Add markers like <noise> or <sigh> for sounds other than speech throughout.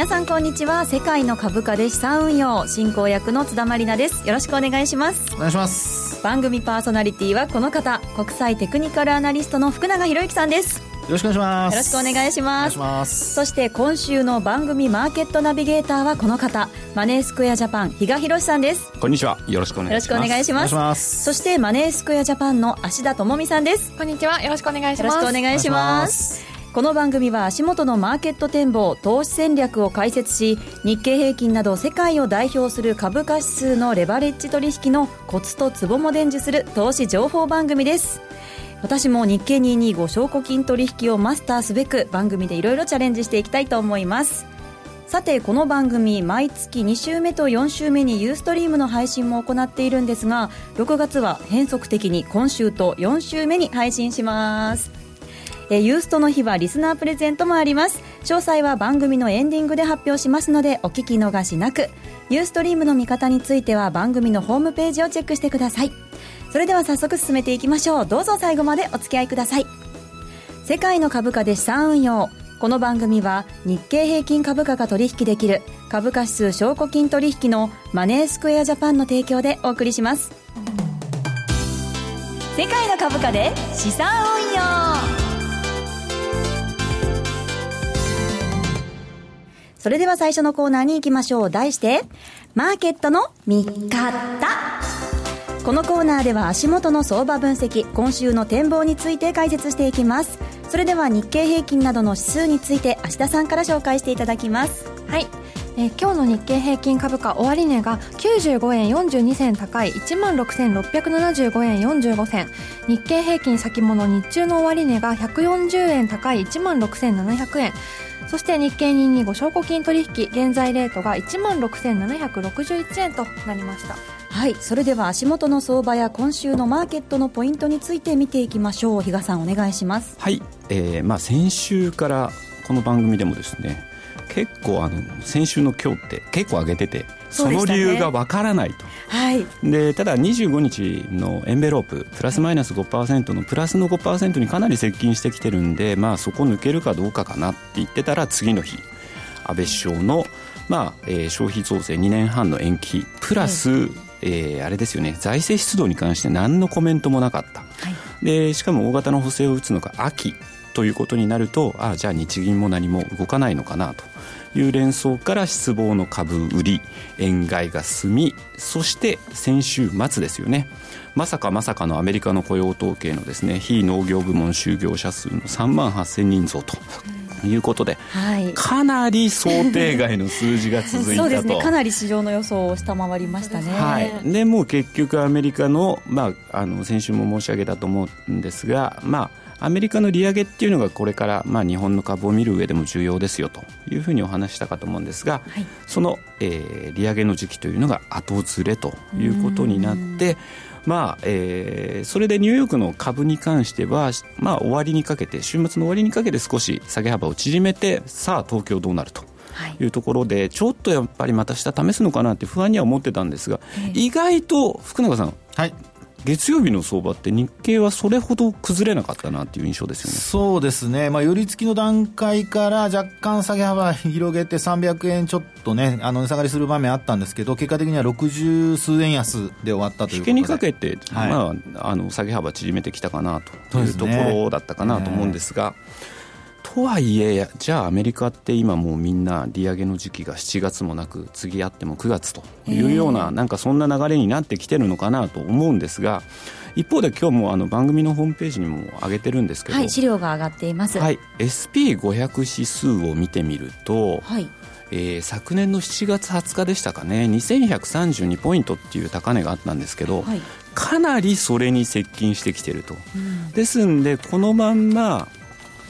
皆さんこんにちは。世界の株価で資産運用進行役の津田まりなです。よろしくお願いします。お願いします。番組パーソナリティはこの方。国際テクニカルアナリストの福永博之さんです。よろしくお願いします。よろしくお願いします。ます。そして今週の番組マーケットナビゲーターはこの方。マネースクエアジャパン比嘉宏さんです。こんにちは。よろしくお願いします。よろしくお願いします。ます。そしてマネースクエアジャパンの芦田智美さんです。こんにちは。よろしくお願いしよます。ろしくお願いしますこの番組は足元のマーケット展望投資戦略を解説し日経平均など世界を代表する株価指数のレバレッジ取引のコツとツボも伝授する投資情報番組です。私も日経225証拠金取引をマスターすべく番組でいろいろチャレンジしていきたいと思います。さてこの番組毎月2週目と4週目にユーストリームの配信も行っているんですが6月は変則的に今週と4週目に配信します。えーユーストの日はリスナープレゼントもあります。詳細は番組のエンディングで発表しますのでお聞き逃しなく。ユーストリームの見方については番組のホームページをチェックしてください。それでは早速進めていきましょう。どうぞ最後までお付き合いください。世界の株価で資産運用この番組は日経平均株価が取引できる株価指数証拠金取引のマネースクエアジャパンの提供でお送りします。世界の株価で資産運用。それでは最初のコーナーに行きましょう。題して、マーケットの見方。このコーナーでは足元の相場分析、今週の展望について解説していきます。それでは日経平均などの指数について、芦田さんから紹介していただきます。はい、え今日の日経平均株価終値が95円42銭高い1万6675円45銭日経平均先物日中の終値が140円高い1万6700円そして日経225証拠金取引現在レートが1万6761円となりましたはい、それでは足元の相場や今週のマーケットのポイントについて見ていきましょう。比嘉さんお願いします。はい、えーまあ、先週からこの番組でもですね結構あの先週の今日って結構上げててその理由がわからないとはい。でただ25日のエンベローププラスマイナス5%のプラスの5%にかなり接近してきてるんで、まあ、そこ抜けるかどうかかなって言ってたら次の日安倍首相の、まあえー消費増税2年半の延期プラス、えーあれですよね財政出動に関して何のコメントもなかった、はい。でしかも大型の補正を打つのが秋ということになるとあじゃあ日銀も何も動かないのかなという連想から失望の株売り円買いが進みそして先週末ですよねまさかまさかのアメリカの雇用統計のですね非農業部門就業者数の3万8000人増ということではい。かなり想定外の数字が続いたとそうですね。かなり市場の予想を下回りましたね。はい、でもう結局アメリカの,、まあ、あの先週も申し上げたと思うんですが、まあ、アメリカの利上げっていうのがこれから、まあ、日本の株を見る上でも重要ですよというふうにお話ししたかと思うんですが、はい。その、えー利上げの時期というのが後ずれということになってまあえーそれでニューヨークの株に関しては、まあ、終わりにかけて週末の終わりにかけて少し下げ幅を縮めてさあ東京どうなるとはい。いうところでちょっとやっぱりまた下試すのかなって不安には思ってたんですが、意外と福永さん。はい月曜日の相場って日経はそれほど崩れなかったなっていう印象ですよね。そうですね、まあ、寄り付きの段階から若干下げ幅広げて300円ちょっとね、あの値下がりする場面あったんですけど、結果的には60数円安で終わったということで。引けにかけて、はいまあ、あの下げ幅縮めてきたかなというところだったかなと思うんですが、とはいえ、じゃあアメリカって今もうみんな利上げの時期が7月もなく次あっても9月というような、なんかそんな流れになってきてるのかなと思うんですが一方で今日もあの番組のホームページにも上げてるんですけど、はい。資料が上がっています。はい、SP500 指数を見てみると、はい。えー昨年の7月20日でしたかね2132ポイントっていう高値があったんですけど、はい。かなりそれに接近してきてると、ですんでこのまんま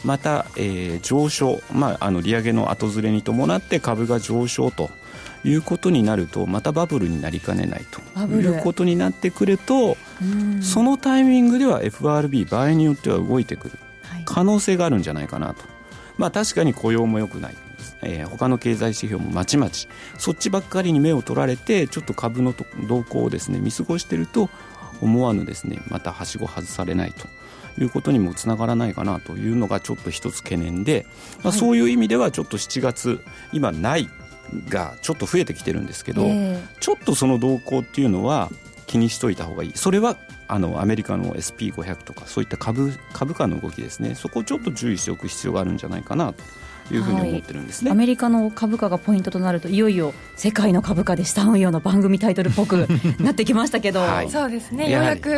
また、えー上昇、まあ、あの利上げの後ずれに伴って株が上昇ということになるとまたバブルになりかねないとバブル。いうことになってくるとうん。そのタイミングでは FRB 場合によっては動いてくるはい。可能性があるんじゃないかなと、まあ、確かに雇用も良くない、えー他の経済指標もまちまち。そっちばっかりに目を取られてちょっと株のと動向をですね見過ごしてると思わぬですねまたはしご外されないということにもつながらないかなというのがちょっと一つ懸念で、まあ、そういう意味ではちょっと7月今ないがちょっと増えてきてるんですけど、えー、ちょっとその動向っていうのは気にしといた方がいい。それはあのアメリカの SP500 とかそういった株株価の動きですね。そこをちょっと注意しておく必要があるんじゃないかなというふうに思ってるんですね、はい、アメリカの株価がポイントとなるといよいよ世界の株価で下運用の番組タイトルっぽくなってきましたけど、<laughs> はい、そうですね。ようやく、う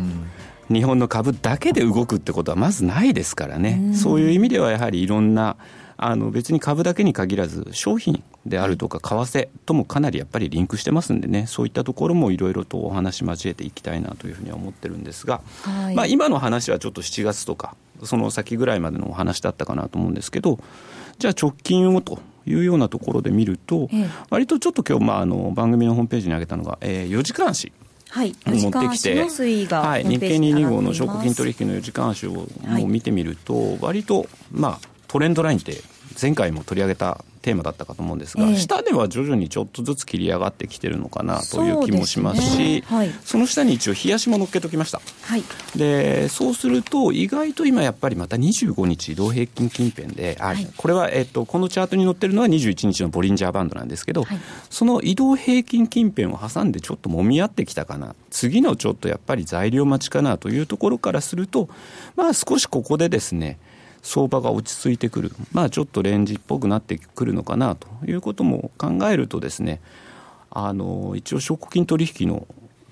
ん日本の株だけで動くってことはまずないですからね、そういう意味ではやはりいろんなあの別に株だけに限らず商品であるとか為替ともかなりやっぱりリンクしてますんでね。そういったところもいろいろとお話交えていきたいなというふうには思ってるんですが、はい、まあ、今の話はちょっと7月とかその先ぐらいまでのお話だったかなと思うんですけどじゃあ直近をというようなところで見ると、ええ、割とちょっと今日、まあ、あの番組のホームページに上げたのが、えー、4時間足はい、持ってきて、はい、日経225の証拠金取引の4時間足をもう見てみると、割と、まあ、トレンドラインって前回も取り上げたテーマだったかと思うんですが、えー、下では徐々にちょっとずつ切り上がってきてるのかなという気もしますし、そ、ねはい、その下に一応、冷やしも乗っけときました、はい、でそうすると、意外と今やっぱりまた25日移動平均近辺で、あ、はい、これは、えっと、このチャートに載ってるのは21日のボリンジャーバンドなんですけど、その移動平均近辺を挟んでちょっともみ合ってきたかな、次のちょっとやっぱり材料待ちかなというところからすると、まあ少しここでですね、相場が落ち着いてくる、まあ、ちょっとレンジっぽくなってくるのかなということも考えるとですねあの一応証拠金取引の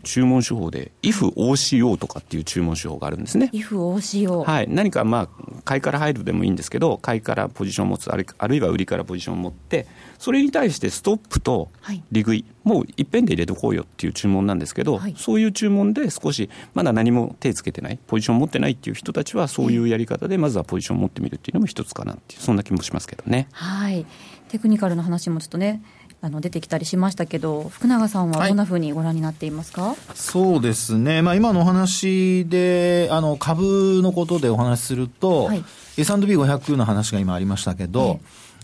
注文手法で IFOCO とかっていう注文手法があるんですね。IFOCO。はい。何かまあ、買いから入るでもいいんですけど、買いからポジションを持つ、あるあるいは売りからポジションを持って、それに対してストップと利食い、はい、もういっぺんで入れとこうよっていう注文なんですけど、はい、そういう注文で少し、まだ何も手つけてない、ポジション持ってないっていう人たちは、そういうやり方で、まずはポジション持ってみるっていうのも一つかなっていう、そんな気もしますけどね。はい。テクニカルな話もちょっとね、あの出てきたりしましたけど、福永さんはどんなふうにご覧になっていますか、はい、そうですね、まあ、今のお話で、あの株のことでお話しすると、はい、S&P500 の話が今ありましたけど、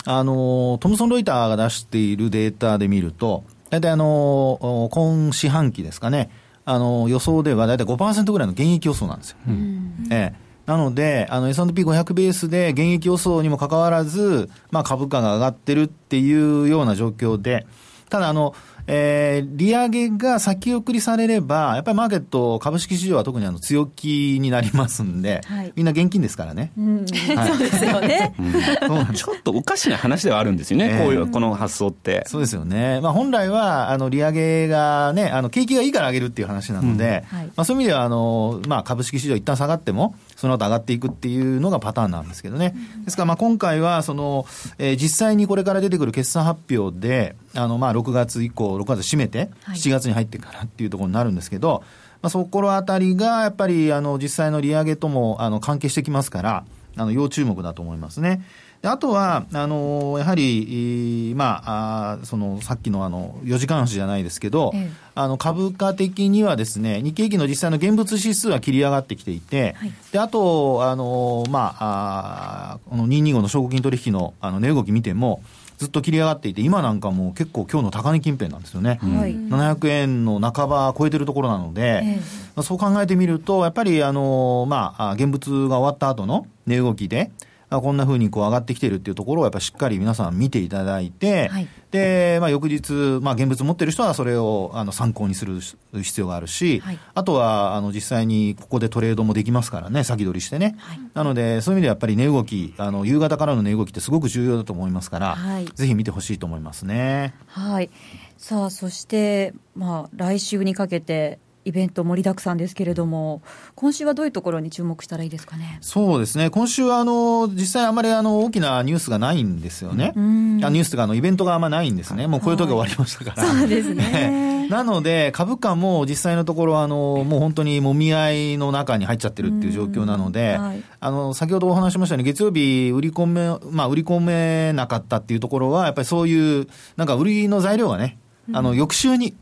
あのトムソン・ロイターが出しているデータで見ると、大体あの今四半期ですかね、あの予想では大体5%ぐらいの減益予想なんですよ。うん、ええなので、あの S&P500 ベースで現役予想にもかかわらず、まあ、株価が上がってるっていうような状況で、ただあの、えー、利上げが先送りされれば、やっぱりマーケット、株式市場は特にあの強気になりますんで、はい、みんな現金ですからね。うん。はい、そうですよね、うん、ちょっとおかしな話ではあるんですよね、えー、こういう、この発想って。そうですよね。まあ、本来は、あの、利上げがね、あの、景気がいいから上げるっていう話なので、うん。はい、まあ、そういう意味では、あの、まあ、株式市場一旦下がっても、その後上がっていくっていうのがパターンなんですけどね。ですから、まあ、今回は、その、えー、実際にこれから出てくる決算発表で、あの、まあ、6月以降、6月締めて、7月に入ってからっていうところになるんですけど、まあ、そこあたりが、やっぱり、あの、実際の利上げとも、あの、関係してきますから、あの、要注目だと思いますね。あとは、あのやはり、まあ、あそのさっきのあの4時間足じゃないですけど、ええ、あの株価的にはですね、日経平均の実際の現物指数は切り上がってきていて、はい、であと、あのまあ、あこの225の証拠金取引のあの値動き見ても、ずっと切り上がっていて、今なんかもう結構今日の高値近辺なんですよね。はい、700円の半ば超えてるところなので、えー、そう考えてみると、やっぱりあの、まあ、現物が終わった後の値動きで、こんなふうにこう上がってきてるっていうところをやっぱりしっかり皆さん見ていただいて、はい、で、まあ、翌日、まあ、現物持ってる人はそれをあの参考にする必要があるし、はい、あとはあの実際にここでトレードもできますからね、先取りしてね。はい、なので、そういう意味でやっぱり値動き、あの夕方からの値動きってすごく重要だと思いますから、ぜひ見てほしいと思いますね。はい。さあ、そして、まあ、来週にかけて、イベント盛りだくさんですけれども、今週はどういうところに注目したらいいですかね？そうですね。今週はあの実際あまりあの大きなニュースがないんですよね。あニュースとかあのイベントがあんまないんですね。もうこういう時終わりましたから。そうですね。<laughs> なので株価も実際のところあのもう本当にもみ合いの中に入っちゃってるっていう状況なので、はい、あの先ほどお話しましたように月曜日売り込めまあ売り込めなかったっていうところはやっぱりそういうなんか売りの材料がね、あの翌週に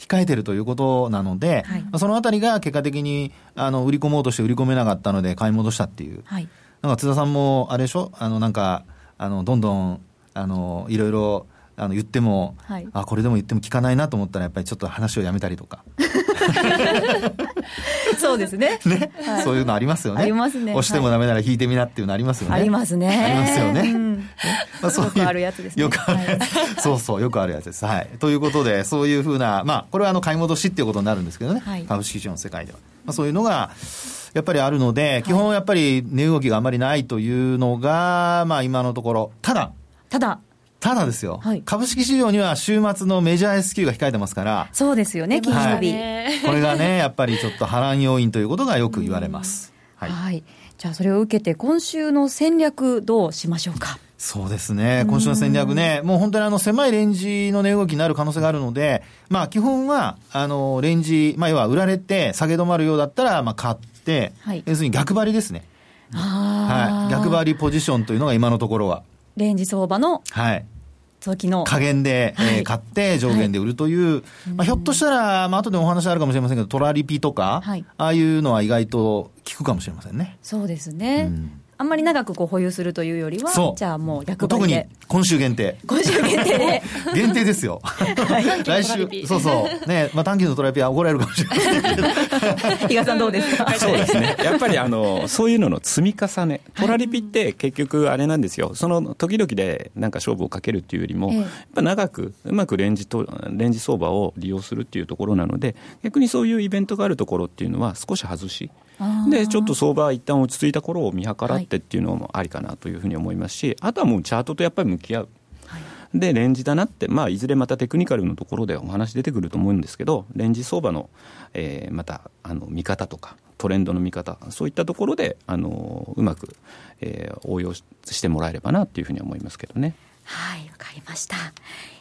控えてるということなので、はい、そのあたりが結果的にあの売り込もうとして売り込めなかったので買い戻したっていう、はい、なんか津田さんもあれでしょ？あのなんかあのどんどんあのいろいろあの言っても、はい、あこれでも言っても聞かないなと思ったらやっぱりちょっと話をやめたりとか <laughs> そうですね。ね、はい、そういうのありますよね。ありますね。押してもダメなら引いてみなっていうのありますよね。ありますね。ありますよね。うん、まあ、そうよくあるやつですね。よくあるやつ。そうそう、よくあるやつです。はい。ということで、そういうふうな、まあ、これはあの、買い戻しっていうことになるんですけどね。はい、株式市場の世界では。まあ、そういうのが、やっぱりあるので、基本やっぱり値動きがあまりないというのが、まあ今のところ、ただ、ただ、ただですよ、はい、株式市場には週末のメジャー S q が控えてますから、そうですよね、金曜日、はい、これがね、やっぱりちょっと波乱要因ということがよく言われます。はい、はい、じゃあ、それを受けて、今週の戦略、どうしましょうか？そうですね。今週の戦略ね、もう本当にあの狭いレンジの値動きになる可能性があるので、まあ基本は、あの、レンジ、まあ要は売られて下げ止まるようだったら、まあ買って、はい、要するに逆張りですね。はい。逆張りポジションというのが今のところは。レンジ相場の。はい。時の加減で、はい、えー、買って上限で売るという、はい、まあ、ひょっとしたら、まあ後でお話あるかもしれませんけど、トラリピとか、はい、ああいうのは意外と効くかもしれませんね。そうですね。うんあんまり長くこう保有するというよりは、じゃあもう逆特に今週限定。今週限定で。限定ですよ。<laughs> 来週、そうそう。ね、まあ短期のトラピア怒られるかもしれないけど。<laughs> 比嘉さんどうですか？そうですね。やっぱりあの、そういうのの積み重ね。トラリピって結局あれなんですよ。その時々でなんか勝負をかけるっていうよりも、やっぱ長くうまくレンジと、レンジ相場を利用するっていうところなので、逆にそういうイベントがあるところっていうのは少し外し。でちょっと相場一旦落ち着いた頃を見計らってっていうのもありかなというふうに思いますし、あとはもうチャートとやっぱり向き合う。でレンジだなって、まあ、いずれまたテクニカルのところでお話出てくると思うんですけどレンジ相場の、えー、またあの見方とかトレンドの見方そういったところであのうまく、えー、応用してもらえればなっていうふうに思いますけどね。はいわかりました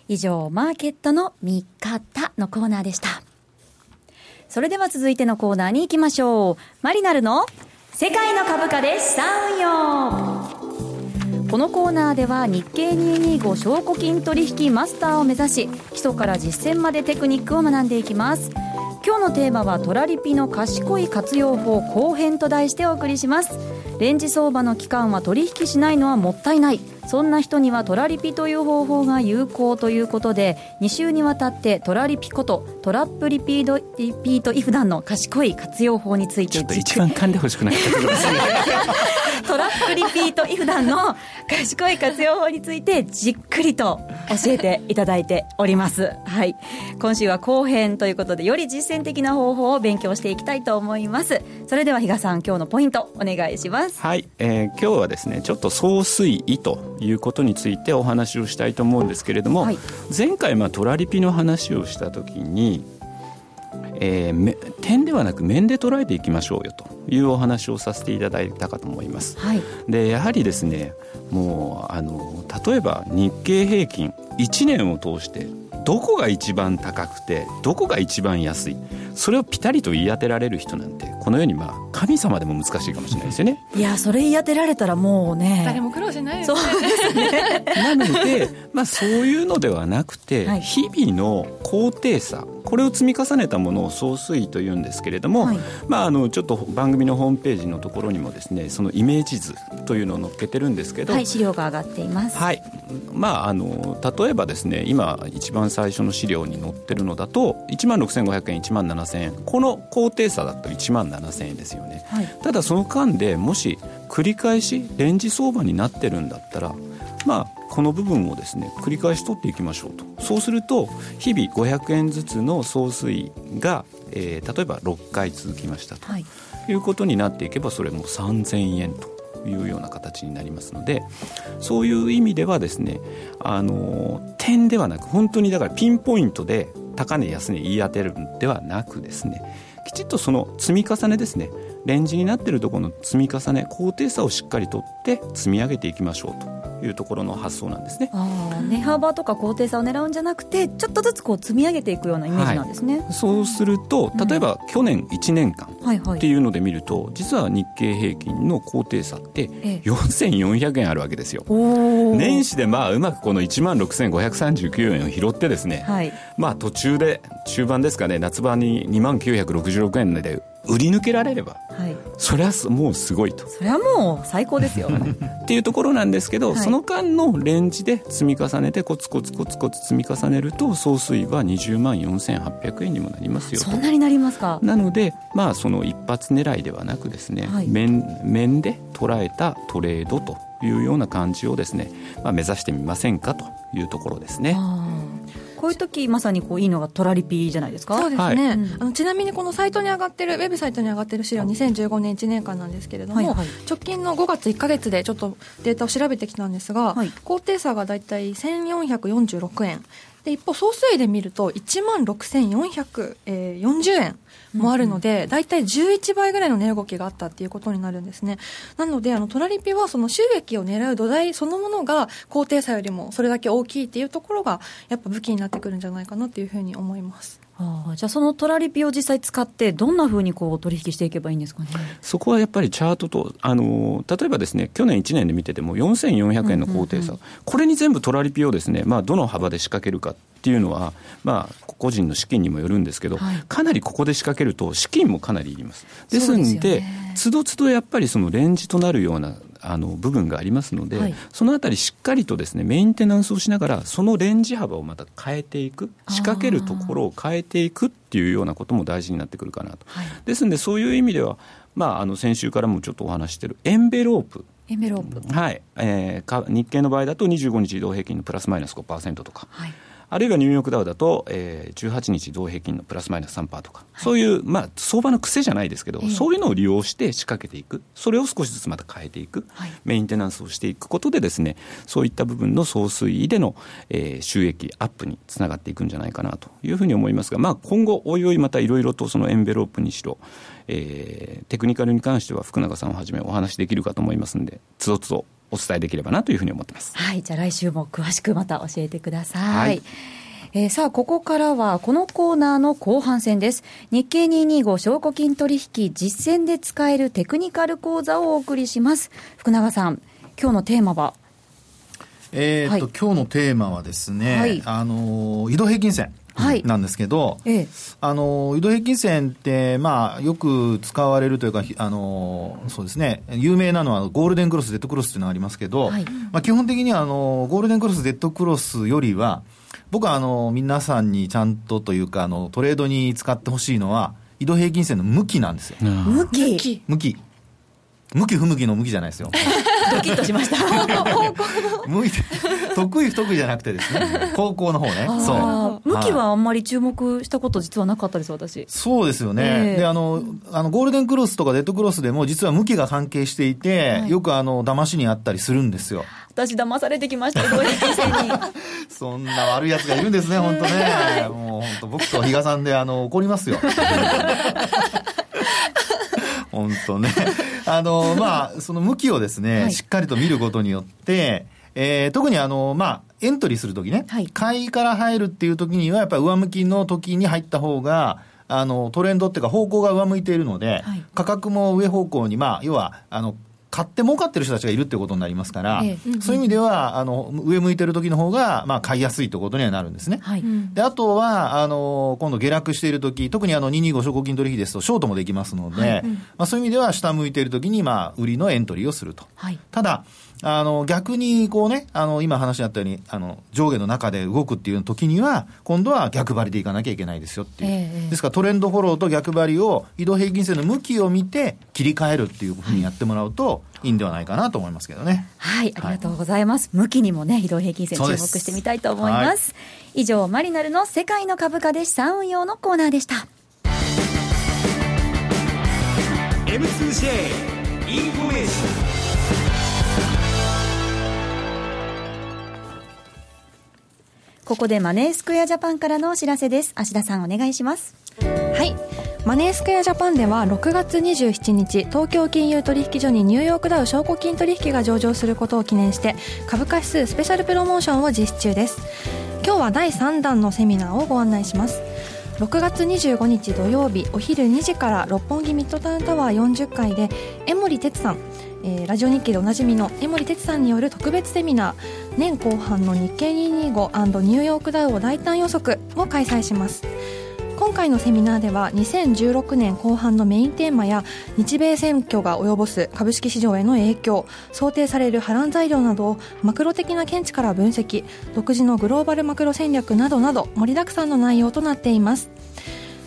以上マーケットの見方のコーナーでしたそれでは続いてのコーナーに行きましょう。マリナルの世界の株価で資産運用。このコーナーでは日経225証拠金取引マスターを目指し基礎から実践までテクニックを学んでいきます。今日のテーマはトラリピの賢い活用法後編と題してお送りします。レンジ相場の期間は取引しないのはもったいない。そんな人にはトラリピという方法が有効ということで2週にわたってトラリピことトラップリピードリピートイフダンの賢い活用法についてちょっと一番噛んでほしくなかったですね <laughs> トラップリピートイフダンの賢い活用法についてじっくりと教えていただいております。<laughs> はい。今週は後編ということでより実践的な方法を勉強していきたいと思います。それでは比嘉さん今日のポイントお願いします。はい、えー、今日はですねちょっと総水位ということについてお話をしたいと思うんですけれども、はい、前回まあトラリピの話をした時に、えー、点ではなく面で捉えていきましょうよというお話をさせていただいたかと思います。はい、でやはりですねもうあの例えば日経平均1年を通してどこが一番高くてどこが一番安い？それをピタリと言い当てられる人なんてこの世にまあ神様でも難しいかもしれないですよね。いやそれ言い当てられたらもうね誰も苦労しないですね。そう。ですね。なので、まあ、そういうのではなくて、はい、日々の高低差これを積み重ねたものを総水位というんですけれども、はい、まあ、あのちょっと番組のホームページのところにもですねそのイメージ図というのを載っけてるんですけど、はい、資料が上がっています、はい。まあ、あの例えばですね今一番最初の資料に載ってるのだと1万6500円1万7000円。この高低差だと1万7000円ですよね、はい、ただその間でもし繰り返しレンジ相場になってるんだったらまあこの部分をですね繰り返し取っていきましょうと。そうすると日々500円ずつの総水が、えー、例えば6回続きましたと、はい、いうことになっていけばそれも3000円というような形になりますのでそういう意味ではですねあの点ではなく本当にだからピンポイントで高値安値言い当てるんではなくですねきちっとその積み重ねですねレンジになっているところの積み重ね高低差をしっかりとって積み上げていきましょうと。いうところの発想なんですね。値幅とか高低差を狙うんじゃなくてちょっとずつこう積み上げていくようなイメージなんですね、はい、そうすると例えば去年1年間っていうので見ると、はいはい、実は日経平均の高低差って4400円あるわけですよ。年始でまあうまくこの1万6539円を拾ってですね、はい、まあ途中で中盤ですかね夏場に2万966円で売り抜けられれば、はい、それはもうすごいと。それはもう最高ですよ。<laughs> っていうところなんですけど、はい、その間のレンジで積み重ねてコツコツコツコツ積み重ねると総水は20万4800円にもなりますよそんなになりますか？なのでまあその一発狙いではなくですね、はい、面面で捉えたトレードというような感じをですね、まあ、目指してみませんかというところですね。こういう時まさにこういいのがトラリピじゃないですか？そうですね、はい、あのちなみにこのサイトに上がってるウェブサイトに上がってる資料2015年1年間なんですけれども、はいはい、直近の5月1か月でちょっとデータを調べてきたんですが、はい、高低差が大体1446円。で一方総水で見ると1万6440円もあるので、大体11倍ぐらいの値動きがあったっていうことになるんですね。なので、あの、トラリピはその収益を狙う土台そのものが高低差よりもそれだけ大きいっていうところが、やっぱ武器になってくるんじゃないかなっていうふうに思います。あじゃあそのトラリピを実際使ってどんなふうにこう取引していけばいいんですかね？そこはやっぱりチャートとあの例えばですね去年1年で見てても4400円の高低差、これに全部トラリピをですね、まあ、どの幅で仕掛けるかっていうのは、まあ、個人の資金にもよるんですけど、はい、かなりここで仕掛けると資金もかなりいります。ですんでつどつどやっぱりそのレンジとなるようなあの部分がありますので、はい、そのあたりしっかりとですねメンテナンスをしながらそのレンジ幅をまた変えていく仕掛けるところを変えていくっていうようなことも大事になってくるかなと、はい、ですのでそういう意味では、まあ、あの先週からもちょっとお話しているエンベロープ。エンベロープ。はい、えー、日経の場合だと25日移動平均のプラスマイナス5%とか、はいあるいはニューヨークダウだと、えー、18日同平均のプラスマイナス3%とか、はい、そういう、まあ、相場の癖じゃないですけど、えー、そういうのを利用して仕掛けていく、それを少しずつまた変えていく、はい、メンテナンスをしていくことでですね、そういった部分の総水位での、えー、収益アップにつながっていくんじゃないかなというふうに思いますが、まあ、今後、おいおいまたいろいろとそのエンベロープにしろ、えー、テクニカルに関しては福永さんをはじめお話できるかと思いますんで、つどつどお伝えできればなというふうに思ってます。はい、じゃあ来週も詳しくまた教えてください。はいえー、さあ、ここからはこのコーナーの後半戦です。日経225証拠金取引実践で使えるテクニカル講座をお送りします。福永さん、今日のテーマは？えー、っと、はい、今日のテーマはですね、はい、あの、移動平均線。なんですけど、はいええ、あの移動平均線って、まあ、よく使われるというか、あのそうですね、有名なのはゴールデンクロス、デッドクロスっていうのがありますけど、はい、まあ、基本的にはあのゴールデンクロス、デッドクロスよりは、僕はあの皆さんにちゃんとというかあのトレードに使ってほしいのは移動平均線の向きなんですよ。向き。向き向き不向きの向きじゃないですよ。<laughs> ドキッとしました。<laughs> 向いて、得意不得意じゃなくてですね、高校の方ね。そう。向きはあんまり注目したこと実はなかったです、私。そうですよね。えー、で、あの、あの、ゴールデンクロスとかデッドクロスでも実は向きが関係していて、はい、よくあの、騙しにあったりするんですよ。私騙されてきました。<laughs> そんな悪い奴がいるんですね、本当ね。もう本当僕と比嘉さんであの、怒りますよ。本当ね。<laughs> あの、まあ、その向きをですね、はい、しっかりと見ることによって、えー、特にあの、まあ、エントリーするときね、はい、買いから入るっていうときには、やっぱり上向きの時に入った方が、あの、トレンドっていうか方向が上向いているので、はい、価格も上方向に、まあ、要は、あの、買って儲かってる人たちがいるってことになりますから、ええ、そういう意味では、あの、上向いてる時の方が、まあ、買いやすいということにはなるんですね。はい、で、あとは、あの、今度下落している時、特にあの、225証拠金取引ですと、ショートもできますので、はい、まあ、そういう意味では、下向いている時に、まあ、売りのエントリーをすると。はい、ただ、あの、逆に、こうね、あの、今話にあったように、あの、上下の中で動くっていう時には、今度は逆張りでいかなきゃいけないですよっていう。えー、ですから、トレンドフォローと逆張りを、移動平均線の向きを見て、切り替えるっていうふうにやってもらうと、いいんではないかなと思いますけどね。はい、ありがとうございます。はい、向きにもね、移動平均線注目してみたいと思います。はい、以上、マリナルの世界の株価で資産運用のコーナーでした。M2J インフォメーションここでマネースクエアジャパンからのお知らせです。芦田さんお願いします。はい。マネースクエアジャパンでは6月27日、東京金融取引所にニューヨークダウ証拠金取引が上場することを記念して、株価指数スペシャルプロモーションを実施中です。今日は第3弾のセミナーをご案内します。6月25日土曜日お昼2時から六本木ミッドタウンタワー40階で江森哲さんえー、ラジオ日記でおなじみの江森哲さんによる特別セミナー年後半の日経225ニューヨークダウを大胆予測を開催します。今回のセミナーでは2016年後半のメインテーマや日米選挙が及ぼす株式市場への影響想定される波乱材料などをマクロ的な見地から分析独自のグローバルマクロ戦略などなど盛りだくさんの内容となっています。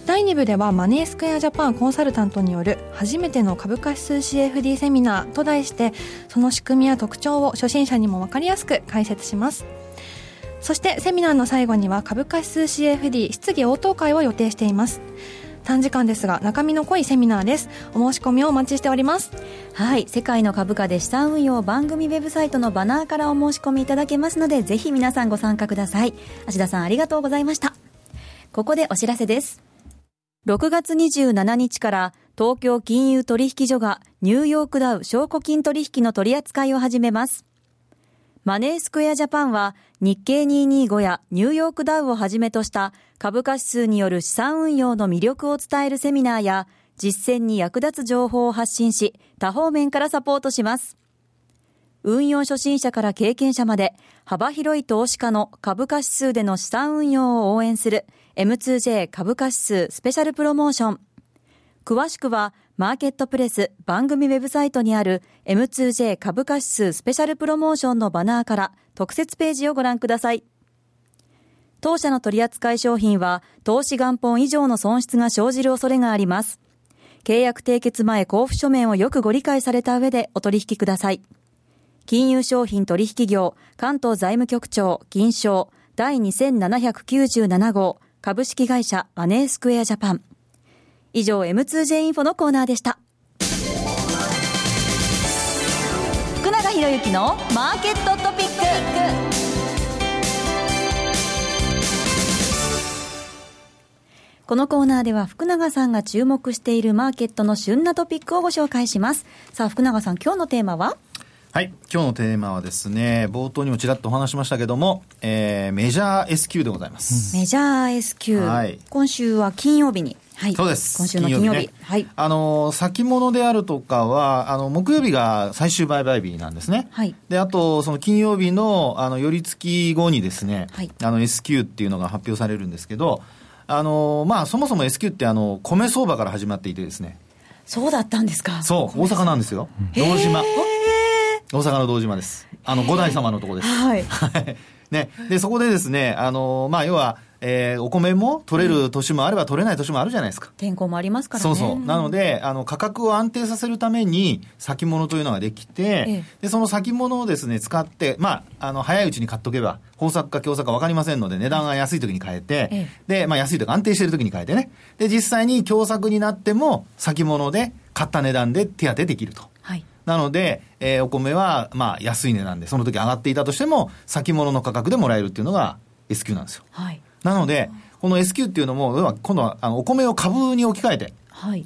第2部ではマネースクエアジャパンコンサルタントによる初めての株価指数 CFD セミナーと題してその仕組みや特徴を初心者にも分かりやすく解説します。そしてセミナーの最後には株価指数 CFD 質疑応答会を予定しています。短時間ですが中身の濃いセミナーです。お申し込みをお待ちしております。はい世界の株価で資産運用番組ウェブサイトのバナーからお申し込みいただけますのでぜひ皆さんご参加ください。芦田さんありがとうございました。ここでお知らせです。6月27日から東京金融取引所がニューヨークダウ証拠金取引の取り扱いを始めますマネースクエアジャパンは日経225やニューヨークダウをはじめとした株価指数による資産運用の魅力を伝えるセミナーや実践に役立つ情報を発信し多方面からサポートします。運用初心者から経験者まで幅広い投資家の株価指数での資産運用を応援する M2J 株価指数スペシャルプロモーション。詳しくはマーケットプレス番組ウェブサイトにある M2J 株価指数スペシャルプロモーションのバナーから特設ページをご覧ください。当社の取扱い商品は投資元本以上の損失が生じる恐れがあります。契約締結前交付書面をよくご理解された上でお取引ください。金融商品取引業関東財務局長銀賞第2797号株式会社マネースクエアジャパン。以上 M2J インフォのコーナーでした。福永博之のマーケットトピック。このコーナーでは福永さんが注目しているマーケットの旬なトピックをご紹介します。さあ、福永さん、今日のテーマは？はい。今日のテーマはですね、冒頭にもちらっとお話しましたけども、えー、メジャー S q でございます。メジャー S q はい。今週は金曜日にはい、そうです。今週の金曜日。曜日ね、はい。あの、先物であるとかは、あの、木曜日が最終売買日なんですね。はい。で、あと、その金曜日の、あの、寄り付き後にですね、はい。あの、S q っていうのが発表されるんですけど、あの、まあ、そもそも S q って、あの、米相場から始まっていてですね。そうだったんですかそう、大阪なんですよ。堂島。大阪の堂島です。あの、五代様のとこです。<laughs> はい。ね。で、そこでですね、あの、まあ、要は、えー、お米も取れる年もあれば取れない年もあるじゃないですか。天候もありますからね。そうそう。なので、あの、価格を安定させるために、先物というのができて、ええ、で、その先物をですね、使って、まあ、あの、早いうちに買っとけば、豊作か強作か分かりませんので、値段が安い時に変えて、え、で、まあ、安いとか安定している時に変えてね。で、実際に強作になっても、先物で買った値段で手当てできると。はい。なので、えー、お米は、まあ、安い値段で、その時上がっていたとしても、先物の価格でもらえるっていうのが S q なんですよ。はい。なので、この S q っていうのも、要は今度はあのお米を株に置き換えて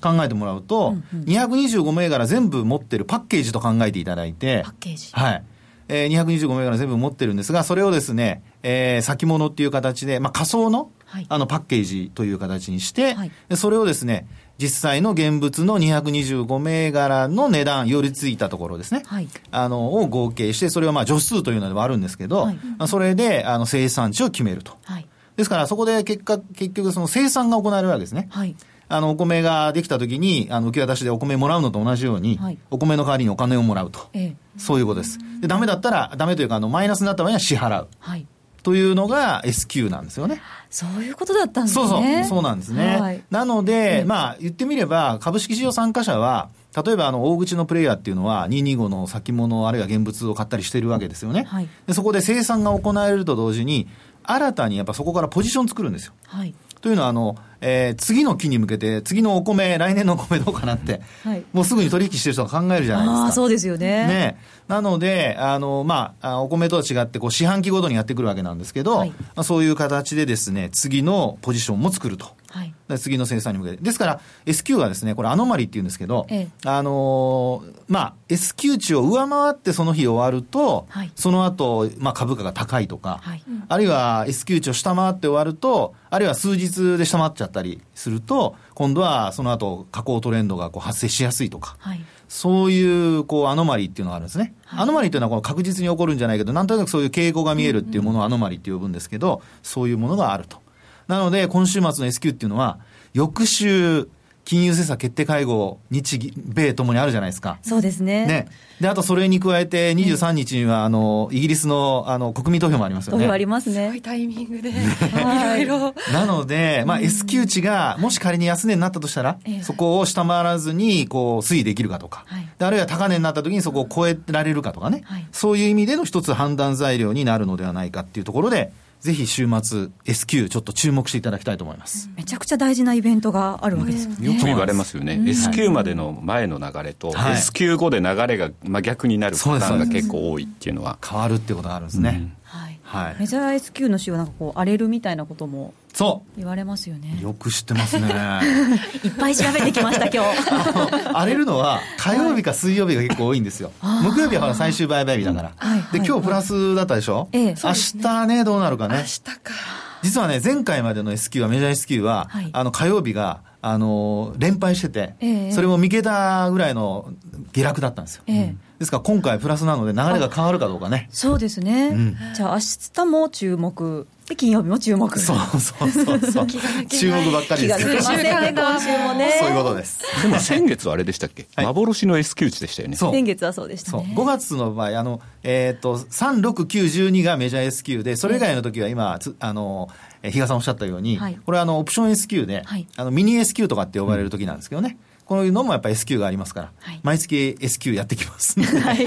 考えてもらうと、はいうんうん、225銘柄全部持ってるパッケージと考えていただいて、パッケージ。はい。えー、225銘柄全部持ってるんですが、それをですね、えー、先物っていう形で、まあ、仮想の、はい、あの、パッケージという形にして、はい、それをですね、実際の現物の225銘柄の値段、寄り付いたところですね。はい。あの、を合計して、それはまあ、助数というのではあるんですけど、はい、それで、あの、生産地を決めると。はい。ですから、そこで結果、結局その生産が行われるわけですね。はい。あの、お米ができたときに、あの、受け渡しでお米もらうのと同じように、はい、お米の代わりにお金をもらうと。ええ、そういうことです。で、ダメだったら、ダメというか、あの、マイナスになった場合には支払う。はい。というのが S q なんですよね。そういうことだったんですね。そうそう、そうなんですね。はい、なので、まあ、言ってみれば、株式市場参加者は、例えばあの大口のプレイヤーっていうのは、225の先物、あるいは現物を買ったりしてるわけですよね。はい、でそこで生産が行われると同時に、新たにやっぱそこからポジション作るんですよ。はい、というのはあの、えー、次の期に向けて、次のお米、来年のお米どうかなって、はい、もうすぐに取引してる人が考えるじゃないですか。あそうですよね。ね。なので、あの、まあ、お米とは違って、こう、四半期ごとにやってくるわけなんですけど、はい、まあ、そういう形でですね、次のポジションも作ると。はい、次の生産に向けて。ですから、S q はですね、これアノマリって言うんですけど、ええ、あのー、まあ、S q 値を上回ってその日終わると、はい、その後、まあ、株価が高いとか、はい、あるいは S q 値を下回って終わると、あるいは数日で下回っちゃったりすると、今度はその後、下降トレンドがこう発生しやすいとか、はい。そういう、こう、アノマリっていうのがあるんですね。はい、アノマリっていうのはこの確実に起こるんじゃないけど、なんとなくそういう傾向が見えるっていうものをアノマリって呼ぶんですけど、そういうものがあると。なので、今週末の S q っていうのは、翌週、金融政策決定会合、日米ともにあるじゃないですか。そうですね。ね。で、あとそれに加えて、23日には、あの、イギリスの、あの、国民投票もありますよね。投票ありますね。すごいタイミングで、いろいろ。なので、まあ、S q 値が、もし仮に安値になったとしたら、そこを下回らずに、こう、推移できるかとか、であるいは高値になった時にそこを超えられるかとかね、そういう意味での一つ判断材料になるのではないかっていうところで、ぜひ週末 S q ちょっと注目していただきたいと思います。めちゃくちゃ大事なイベントがあるわけですよね。よく言われますよね。S q までの前の流れと、はい、S q 後で流れが真逆になるパターンが結構多いっていうのは。変わるってことがあるんですね。はい。はい、メジャー S q の週はなんかこう荒れるみたいなこともそう。言われますよね。よく知ってますね。<laughs> いっぱい調べてきました今日。荒れるのは火曜日か水曜日が結構多いんですよ、木曜日はほら最終売買日だから、はい、で今日プラスだったでしょ、ええ、明日ねどうなるかね。明日か。実はね前回までの S q はメジャー S q は、はい、あの火曜日があの連敗してて、えそれも3桁ぐらいの下落だったんですよ、えですから今回プラスなので流れが変わるかどうかね。そうですね、うん、じゃあ明日も注目で金曜日も注目そうそうそうそう。<laughs> 注目ばっかりです。気が抜けませんね今週もね。そういうことです。でも先月はあれでしたっけ、はい、幻の S q 値でしたよね。先月はそうでしたね。5月の場合あのえっ、ー、と36912がメジャー S q でそれ以外の時は今あの比嘉さんおっしゃったように、はい、これはあのオプション S q で、はい、あのミニ S q とかって呼ばれる時なんですけどね、うんこういうのもやっぱり S q がありますから、はい、毎月 S q やってきます。<laughs> はい、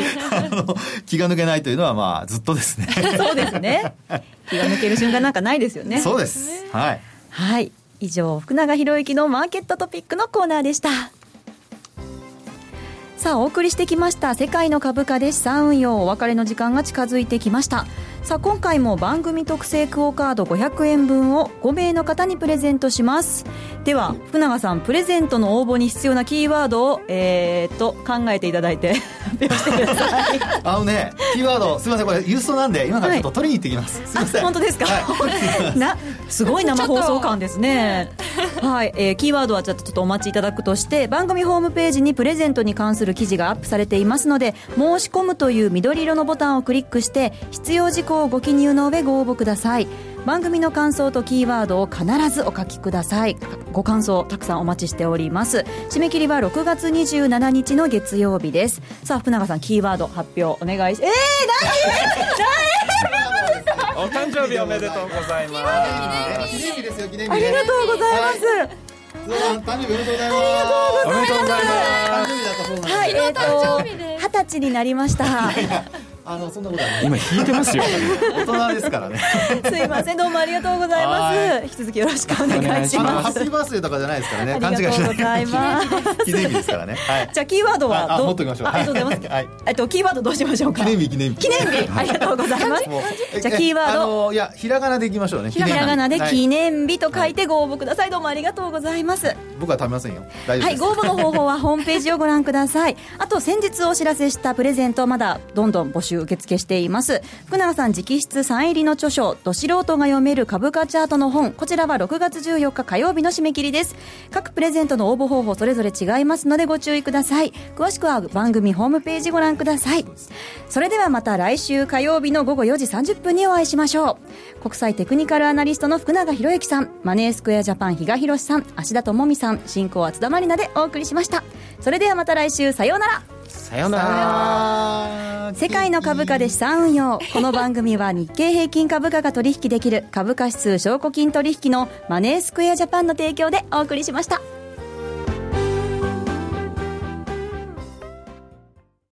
<laughs> 気が抜けないというのはまあずっとですね。<laughs> そうですね。気が抜ける瞬間なんかないですよね。そうです。はい。はい。以上福永博之のマーケットトピックのコーナーでした。さあお送りしてきました世界の株価で資産運用お別れの時間が近づいてきましたさあ今回も番組特製クオカード500円分を5名の方にプレゼントします。では福永さんプレゼントの応募に必要なキーワードをえー、っと考えていただいて発表してください。<laughs> あのねキーワードすみませんこれ郵送なんで今からちょっと取りに行ってきます、はい、すみません。本当ですか、はい、<laughs> なすごい生放送感ですね。はい、えー、キーワードはちょっとちょっとお待ちいただくとして番組ホームページにプレゼントに関する記事がアップされていますので申し込むという緑色のボタンをクリックして必要事項をご記入の上ご応募ください。番組の感想とキーワードを必ずお書きください。ご感想たくさんお待ちしております。締め切りは6月27日の月曜日です。さあ福永さんキーワード発表お願いしえー、何お誕生日おめでとうございます。記念日ですよ記念日ありがとうございます、はい。誕生日おめでとうございます。ありがとうございます。誕生日だったそうなんです。はい、えっ、と、二十歳になりました。あのそんなこと今引いてますよ。<laughs> 大人ですからね。<laughs> すいません。どうもありがとうございます。引き続きよろしくお願いします。ハッピーバースデーとかじゃないですからね。勘違いしない。<laughs> 記念日ですからね、はい、じゃあキーワードはどう？持っておきましょう。ありがとうございます、はい、えっとキーワードどうしましょうか？記念日記念日。記念日。ありがとうございます。じゃあキーワード。いやひらがなでいきましょうね。ひらがなで記念日。と書いてご応募ください。どうもありがとうございます。僕は食べませんよ。はいご応募の方法はホームページをご覧ください。あと先日お知らせしたプレゼントまだどんどん募集受付しています。ます福永さん直筆サイン入りの著書「ど素人が読める株価チャート」の本。こちらは6月14日火曜日の締め切りです。各プレゼントの応募方法それぞれ違いますのでご注意ください。詳しくは番組ホームページご覧ください。それではまた来週火曜日の午後4時30分にお会いしましょう。国際テクニカルアナリストの福永博之さんマネースクエアジャパン比嘉宏さん芦田智美さん進行は津田まりなでお送りしました。それではまた来週さようなら。さようなら。世界の株価で資産運用。この番組は日経平均株価が取引できる株価指数証拠金取引のマネースクエアジャパンの提供でお送りしました